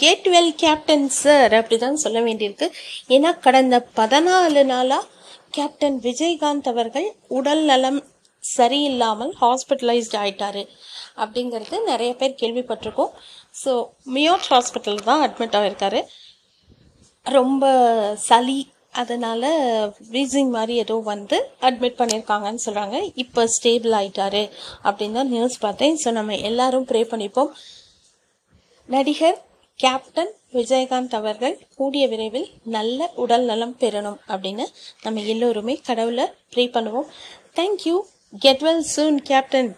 Get well captain sir அப்படிதான் சொல்ல வேண்டியிருக்கு. ஏன்னா கடந்த பதினாலு நாளாக கேப்டன் விஜயகாந்த் அவர்கள் உடல் நலம் சரியில்லாமல் ஹாஸ்பிட்டலைஸ்ட் ஆயிட்டாரு அப்படிங்கிறது நிறைய பேர் கேள்விப்பட்டிருக்கோம். ஸோ மியோட் ஹாஸ்பிட்டல் தான் அட்மிட் ஆகிருக்காரு ரொம்ப சளி அதனால் வீசிங் மாதிரி ஏதோ வந்து அட்மிட் பண்ணியிருக்காங்கன்னு சொல்கிறாங்க இப்போ ஸ்டேபிள் ஆயிட்டாரு அப்படின்னு தான் நியூஸ் பார்த்தேன். ஸோ நம்ம எல்லாரும் ப்ரே பண்ணிப்போம். நடிகர் கேப்டன் விஜயகாந்த் அவர்கள் கூடிய விரைவில் நல்ல உடல் நலம் பெறணும் அப்படின்னு நம்ம எல்லோருமே கடவுளை ப்ரே பண்ணுவோம். Thank you get well soon captain